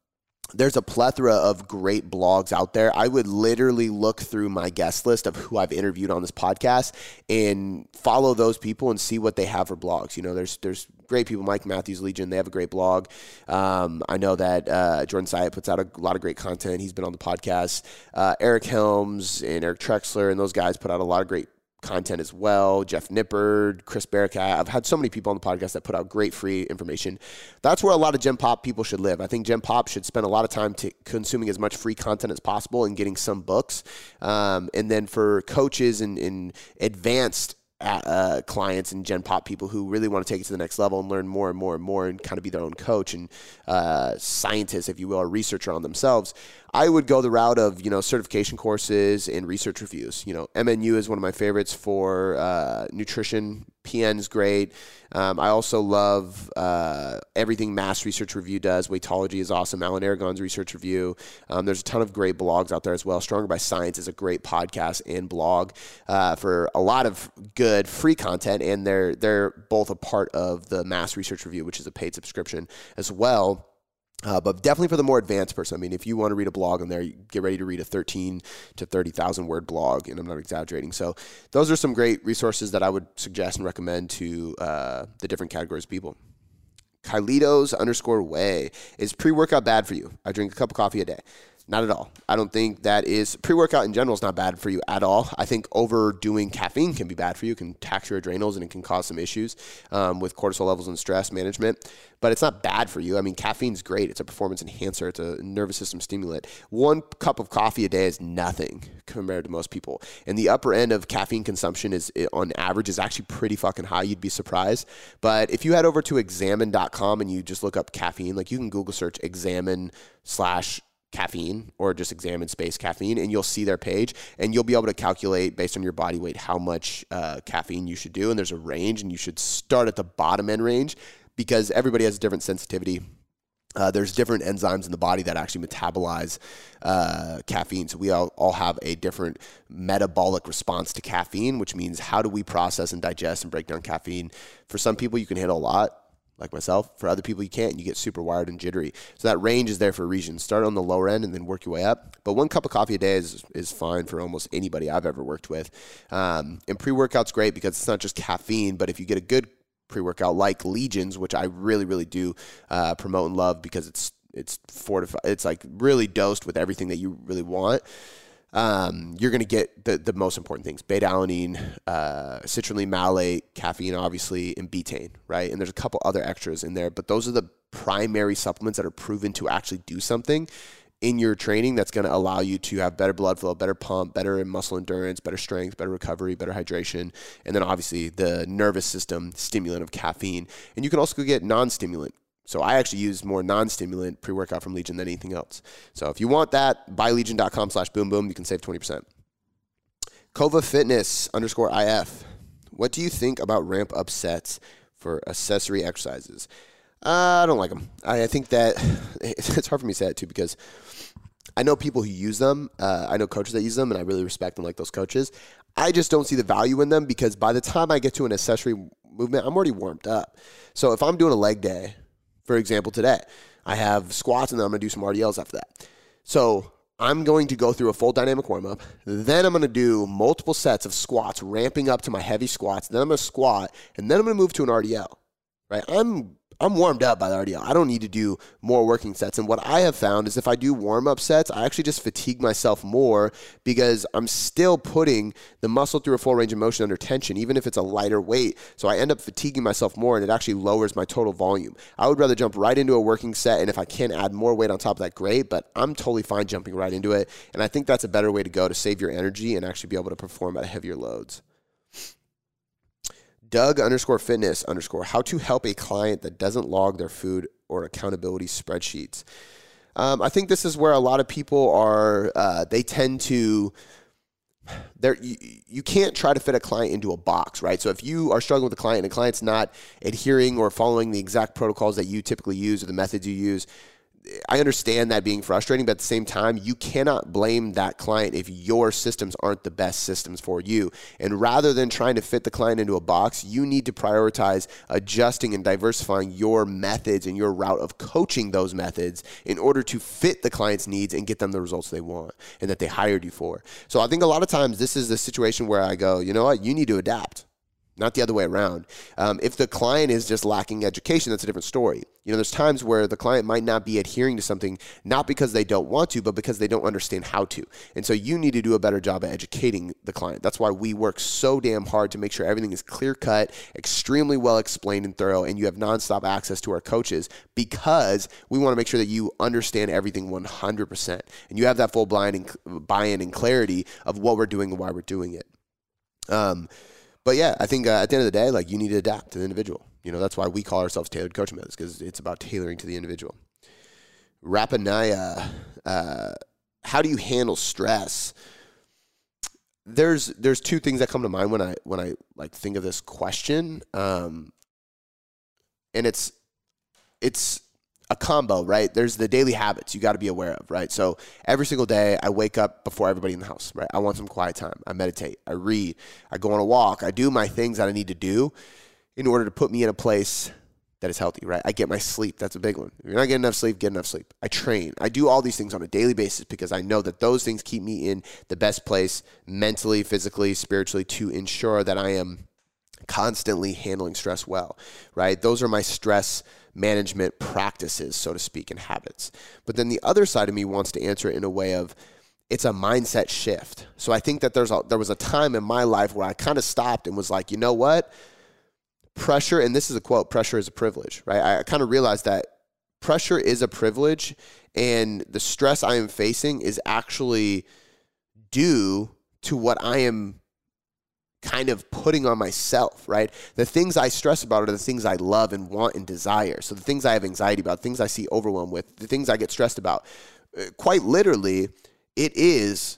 there's a plethora of great blogs out there. I would literally look through my guest list of who I've interviewed on this podcast and follow those people and see what they have for blogs. You know, there's there's great people. Mike Matthews Legion, they have a great blog. Um, I know that uh, Jordan Syatt puts out a lot of great content. He's been on the podcast. Uh, Eric Helms and Eric Trexler and those guys put out a lot of great content as well. Jeff Nippard, Chris Barakat. I've had so many people on the podcast that put out great free information. That's where a lot of Gen Pop people should live. I think Gen Pop should spend a lot of time to consuming as much free content as possible and getting some books. Um, and then for coaches and, and advanced uh, clients and Gen Pop people who really want to take it to the next level and learn more and more and more and kind of be their own coach and uh, scientist, if you will, or researcher on themselves. I would go the route of you know certification courses and research reviews. You know, MNU is one of my favorites for uh, nutrition. PN is great. Um, I also love uh, everything Mass Research Review does. Weightology is awesome. Alan Aragon's Research Review. Um, there's a ton of great blogs out there as well. Stronger by Science is a great podcast and blog uh, for a lot of good free content, and they're they're both a part of the Mass Research Review, which is a paid subscription as well. Uh, but definitely for the more advanced person. I mean, if you want to read a blog on there, get ready to read a 13 to 30,000 word blog, and I'm not exaggerating. So, those are some great resources that I would suggest and recommend to uh, the different categories of people. Kylitos underscore way is pre workout bad for you? I drink a cup of coffee a day. Not at all. I don't think that is pre workout in general is not bad for you at all. I think overdoing caffeine can be bad for you, it can tax your adrenals, and it can cause some issues um, with cortisol levels and stress management. But it's not bad for you. I mean, caffeine's great. It's a performance enhancer, it's a nervous system stimulant. One cup of coffee a day is nothing compared to most people. And the upper end of caffeine consumption is, on average, is actually pretty fucking high. You'd be surprised. But if you head over to examine.com and you just look up caffeine, like you can Google search examine slash caffeine or just examine space caffeine and you'll see their page and you'll be able to calculate based on your body weight how much uh, caffeine you should do and there's a range and you should start at the bottom end range because everybody has a different sensitivity uh, there's different enzymes in the body that actually metabolize uh, caffeine. So we all, all have a different metabolic response to caffeine, which means how do we process and digest and break down caffeine? For some people, you can handle a lot like myself. For other people, you can't. And you get super wired and jittery. So that range is there for a reason. Start on the lower end and then work your way up. But one cup of coffee a day is, is fine for almost anybody I've ever worked with. Um, and pre workout's great because it's not just caffeine, but if you get a good pre workout like Legions, which I really, really do uh, promote and love because it's it's fortified. It's like really dosed with everything that you really want um, you're going to get the, the most important things beta alanine, uh, citrulline malate, caffeine, obviously, and betaine, right? And there's a couple other extras in there, but those are the primary supplements that are proven to actually do something in your training that's going to allow you to have better blood flow, better pump, better muscle endurance, better strength, better recovery, better hydration, and then obviously the nervous system stimulant of caffeine. And you can also get non stimulant so I actually use more non-stimulant pre-workout from Legion than anything else. So if you want that, buy legion.com slash boom boom. You can save 20%. Kova Fitness underscore IF. What do you think about ramp up sets for accessory exercises? Uh, I don't like them. I, I, think that it's hard for me to say that too because I know people who use them. Uh, I know coaches that use them, and I really respect them like those coaches. I just don't see the value in them because by the time I get to an accessory movement, I'm already warmed up. So if I'm doing a leg day for example, today, I have squats and then I'm going to do some RDLs after that. So I'm going to go through a full dynamic warm up. Then I'm going to do multiple sets of squats, ramping up to my heavy squats. Then I'm going to squat, and then I'm going to move to an RDL. Right? I'm I'm warmed up by the RDL. I don't need to do more working sets. And what I have found is if I do warm up sets, I actually just fatigue myself more because I'm still putting the muscle through a full range of motion under tension, even if it's a lighter weight. So I end up fatiguing myself more and it actually lowers my total volume. I would rather jump right into a working set. And if I can add more weight on top of that, great. But I'm totally fine jumping right into it. And I think that's a better way to go to save your energy and actually be able to perform at heavier loads. Doug underscore fitness underscore how to help a client that doesn't log their food or accountability spreadsheets. Um, I think this is where a lot of people are. Uh, they tend to. There, you, you can't try to fit a client into a box, right? So if you are struggling with a client and the client's not adhering or following the exact protocols that you typically use or the methods you use, I understand that being frustrating, but at the same time, you cannot blame that client if your systems aren't the best systems for you. And rather than trying to fit the client into a box, you need to prioritize adjusting and diversifying your methods and your route of coaching those methods in order to fit the client's needs and get them the results they want and that they hired you for. So I think a lot of times this is the situation where I go, you know what, you need to adapt not the other way around. Um, if the client is just lacking education, that's a different story. You know, there's times where the client might not be adhering to something not because they don't want to, but because they don't understand how to. And so you need to do a better job at educating the client. That's why we work so damn hard to make sure everything is clear cut, extremely well explained and thorough, and you have nonstop access to our coaches because we want to make sure that you understand everything 100% and you have that full buy-in and clarity of what we're doing and why we're doing it. Um, but yeah, I think uh, at the end of the day, like you need to adapt to the individual. You know, that's why we call ourselves tailored coaching methods because it's about tailoring to the individual. Rapanaya, uh, how do you handle stress? There's there's two things that come to mind when I when I like think of this question, um, and it's it's a combo, right? There's the daily habits you got to be aware of, right? So every single day I wake up before everybody in the house, right? I want some quiet time. I meditate, I read, I go on a walk, I do my things that I need to do in order to put me in a place that is healthy, right? I get my sleep. That's a big one. If you're not getting enough sleep, get enough sleep. I train. I do all these things on a daily basis because I know that those things keep me in the best place mentally, physically, spiritually to ensure that I am constantly handling stress well, right? Those are my stress management practices, so to speak, and habits. But then the other side of me wants to answer it in a way of it's a mindset shift. So I think that there's a, there was a time in my life where I kind of stopped and was like, you know what? Pressure, and this is a quote, pressure is a privilege, right? I, I kind of realized that pressure is a privilege and the stress I am facing is actually due to what I am kind of putting on myself, right? The things I stress about are the things I love and want and desire. So the things I have anxiety about, things I see overwhelmed with, the things I get stressed about, uh, quite literally, it is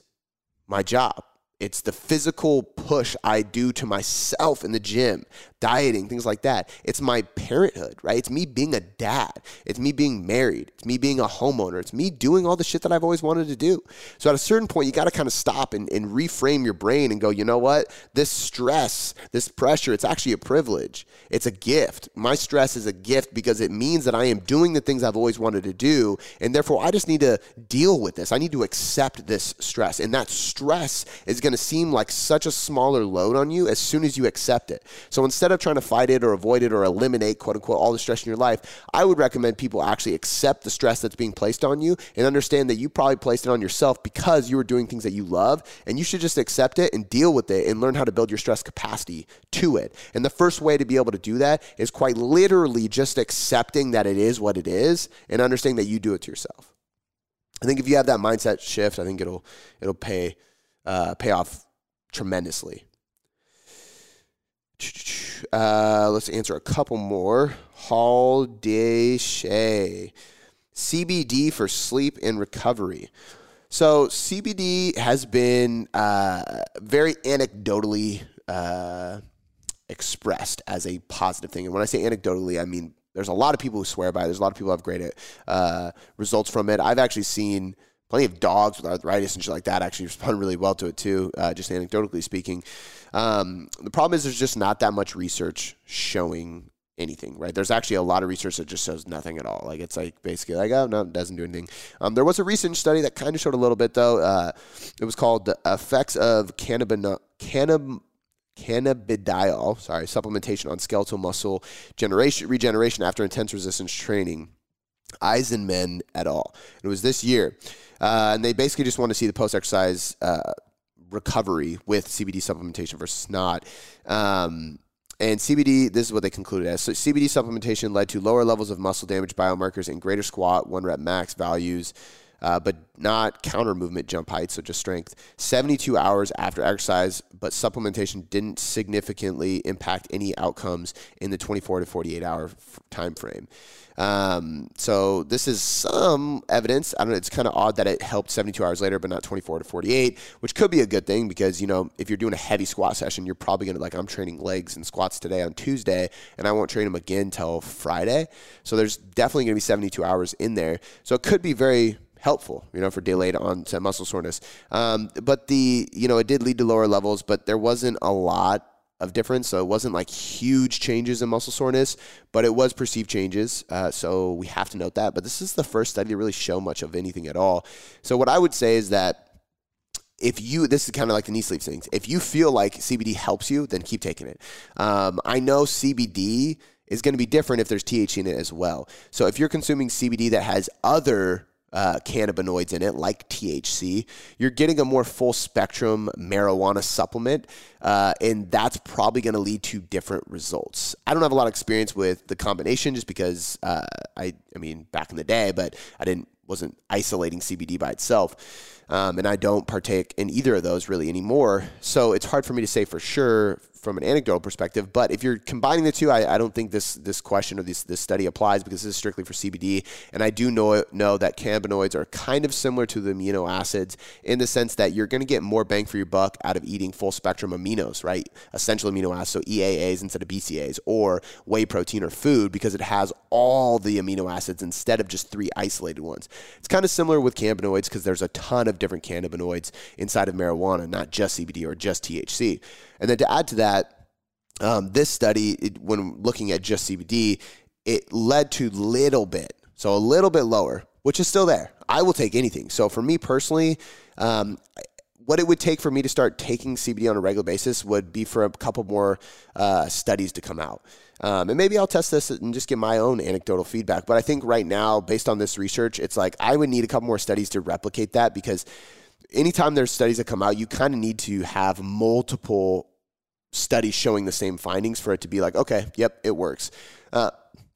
my job. It's the physical push I do to myself in the gym, dieting, things like that. It's my parenthood, right? It's me being a dad. It's me being married. It's me being a homeowner. It's me doing all the shit that I've always wanted to do. So at a certain point, you got to kind of stop and, and reframe your brain and go, you know what? This stress, this pressure, it's actually a privilege. It's a gift. My stress is a gift because it means that I am doing the things I've always wanted to do. And therefore, I just need to deal with this. I need to accept this stress. And that stress is going to seem like such a smaller load on you as soon as you accept it. So instead of trying to fight it or avoid it or eliminate, quote unquote, all the stress in your life, I would recommend people actually accept the stress that's being placed on you and understand that you probably placed it on yourself because you were doing things that you love. And you should just accept it and deal with it and learn how to build your stress capacity to it. And the first way to be able to do that is quite literally just accepting that it is what it is and understanding that you do it to yourself. I think if you have that mindset shift, I think it'll it'll pay uh, pay off tremendously. Uh, let's answer a couple more. Hall Day Shay. CBD for sleep and recovery. So CBD has been uh, very anecdotally uh, expressed as a positive thing. And when I say anecdotally, I mean there's a lot of people who swear by it. There's a lot of people who have great uh, results from it. I've actually seen plenty of dogs with arthritis and shit like that actually respond really well to it too, uh, just anecdotally speaking. Um, the problem is there's just not that much research showing anything, right? There's actually a lot of research that just shows nothing at all. Like it's like basically like, oh no, it doesn't do anything. Um, there was a recent study that kind of showed a little bit though. Uh, it was called the effects of cannabis. Cannab- cannabidiol, sorry, supplementation on skeletal muscle generation regeneration after intense resistance training. Isenmann et al. It was this year. Uh, and they basically just want to see the post exercise uh, recovery with CBD supplementation versus not. Um, and CBD, this is what they concluded as. So CBD supplementation led to lower levels of muscle damage biomarkers and greater squat, one rep max values, uh, but not counter movement jump height, so just strength. 72 hours after exercise, but supplementation didn't significantly impact any outcomes in the 24 to 48 hour time frame. Um, so this is some evidence. I don't know. It's kind of odd that it helped 72 hours later, but not 24 to 48, which could be a good thing because you know if you're doing a heavy squat session, you're probably gonna like I'm training legs and squats today on Tuesday, and I won't train them again till Friday. So there's definitely gonna be 72 hours in there. So it could be very helpful, you know, for delayed onset muscle soreness. Um, but the, you know, it did lead to lower levels, but there wasn't a lot of difference. So it wasn't like huge changes in muscle soreness, but it was perceived changes. Uh, so we have to note that. But this is the first study to really show much of anything at all. So what I would say is that if you this is kind of like the knee sleeve things if you feel like cbd helps you then keep taking it um, i know cbd is going to be different if there's THC in it as well. So if you're consuming CBD that has other uh, cannabinoids in it, like THC, you're getting a more full spectrum marijuana supplement, uh, and that's probably going to lead to different results. I don't have a lot of experience with the combination just because uh, I, I mean, back in the day, but I didn't wasn't isolating CBD by itself. Um, and I don't partake in either of those really anymore. So it's hard for me to say for sure from an anecdotal perspective. But if you're combining the two, I, I, don't think this this question or this this study applies because this is strictly for CBD. And I do know know that cannabinoids are kind of similar to the amino acids in the sense that you're going to get more bang for your buck out of eating full spectrum aminos, right? Essential amino acids, so EAAs instead of BCAAs, or whey protein or food because it has all the amino acids instead of just three isolated ones. It's kind of similar with cannabinoids because there's a ton of different cannabinoids inside of marijuana, not just CBD or just THC. And then to add to that, um, this study, it, when looking at just CBD, it led to a little bit, so a little bit lower, which is still there. I will take anything. So for me personally, um, what it would take for me to start taking CBD on a regular basis would be for a couple more uh, studies to come out. Um, and maybe I'll test this and just get my own anecdotal feedback. But I think right now, based on this research, it's like I would need a couple more studies to replicate that because anytime there's studies that come out, you kind of need to have multiple studies showing the same findings for it to be like, okay, yep, it works. Uh,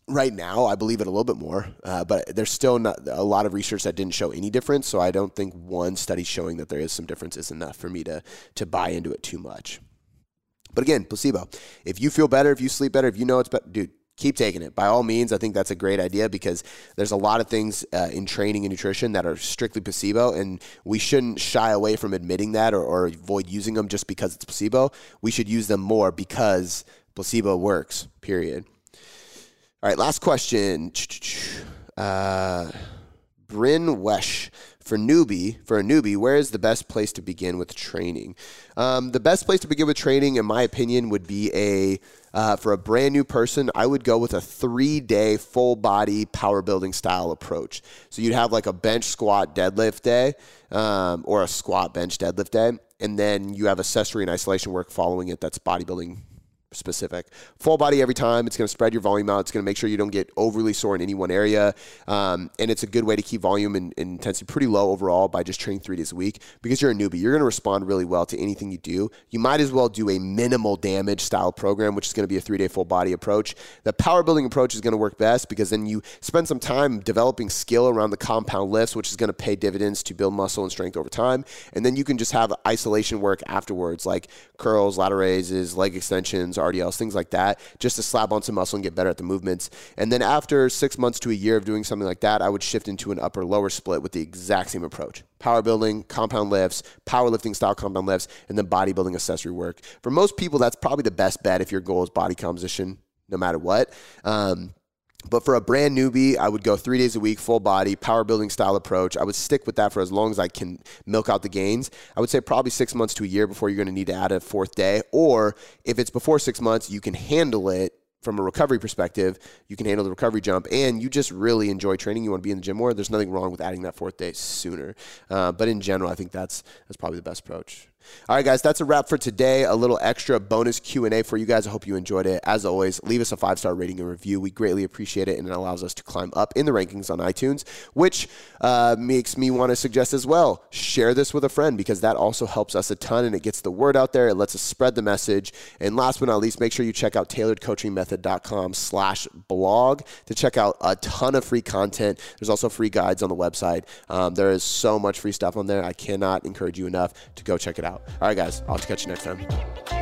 right now, I believe it a little bit more, uh, but there's still not a lot of research that didn't show any difference. So I don't think one study showing that there is some difference is enough for me to to buy into it too much. But again, placebo. If you feel better, if you sleep better, if you know it's better, dude, keep taking it. By all means, I think that's a great idea because there's a lot of things uh, in training and nutrition that are strictly placebo, and we shouldn't shy away from admitting that or, or avoid using them just because it's placebo. We should use them more because placebo works, period. All right, last question. Uh, Bryn Wesh for newbie for a newbie where is the best place to begin with training? Um, the best place to begin with training in my opinion would be a uh, for a brand new person i would go with a three day full body power building style approach. So you'd have like a bench squat deadlift day um, or a squat bench deadlift day and then you have accessory and isolation work following it that's bodybuilding specific. Full body every time. It's going to spread your volume out. It's going to make sure you don't get overly sore in any one area. Um, and it's a good way to keep volume and, and, intensity pretty low overall by just training three days a week because you're a newbie. You're going to respond really well to anything you do. You might as well do a minimal damage style program, which is going to be a three day full body approach. The power building approach is going to work best because then you spend some time developing skill around the compound lifts, which is going to pay dividends to build muscle and strength over time. And then you can just have isolation work afterwards, like curls, lateral raises, leg extensions, RDLs, things like that, just to slap on some muscle and get better at the movements. And then after six months to a year of doing something like that, I would shift into an upper lower split with the exact same approach power building, compound lifts, powerlifting style compound lifts, and then bodybuilding accessory work. For most people, that's probably the best bet if your goal is body composition, no matter what. Um, but for a brand newbie, I would go three days a week, full body, power building style approach. I would stick with that for as long as I can milk out the gains. I would say probably six months to a year before you're going to need to add a fourth day. Or if it's before six months, you can handle it from a recovery perspective, you can handle the recovery jump, and you just really enjoy training. You want to be in the gym more. There's nothing wrong with adding that fourth day sooner. Uh, but in general, I think that's that's probably the best approach. All right, guys, that's a wrap for today. A little extra bonus Q and A for you guys. I hope you enjoyed it. As always, leave us a five star rating and review. We greatly appreciate it, and it allows us to climb up in the rankings on iTunes, which uh, makes me want to suggest as well share this with a friend because that also helps us a ton and it gets the word out there. It lets us spread the message. And last but not least, make sure you check out tailoredcoachingmethod.com/blog to check out a ton of free content. There's also free guides on the website. Um, there is so much free stuff on there. I cannot encourage you enough to go check it out out. All right, guys, I'll catch you next time.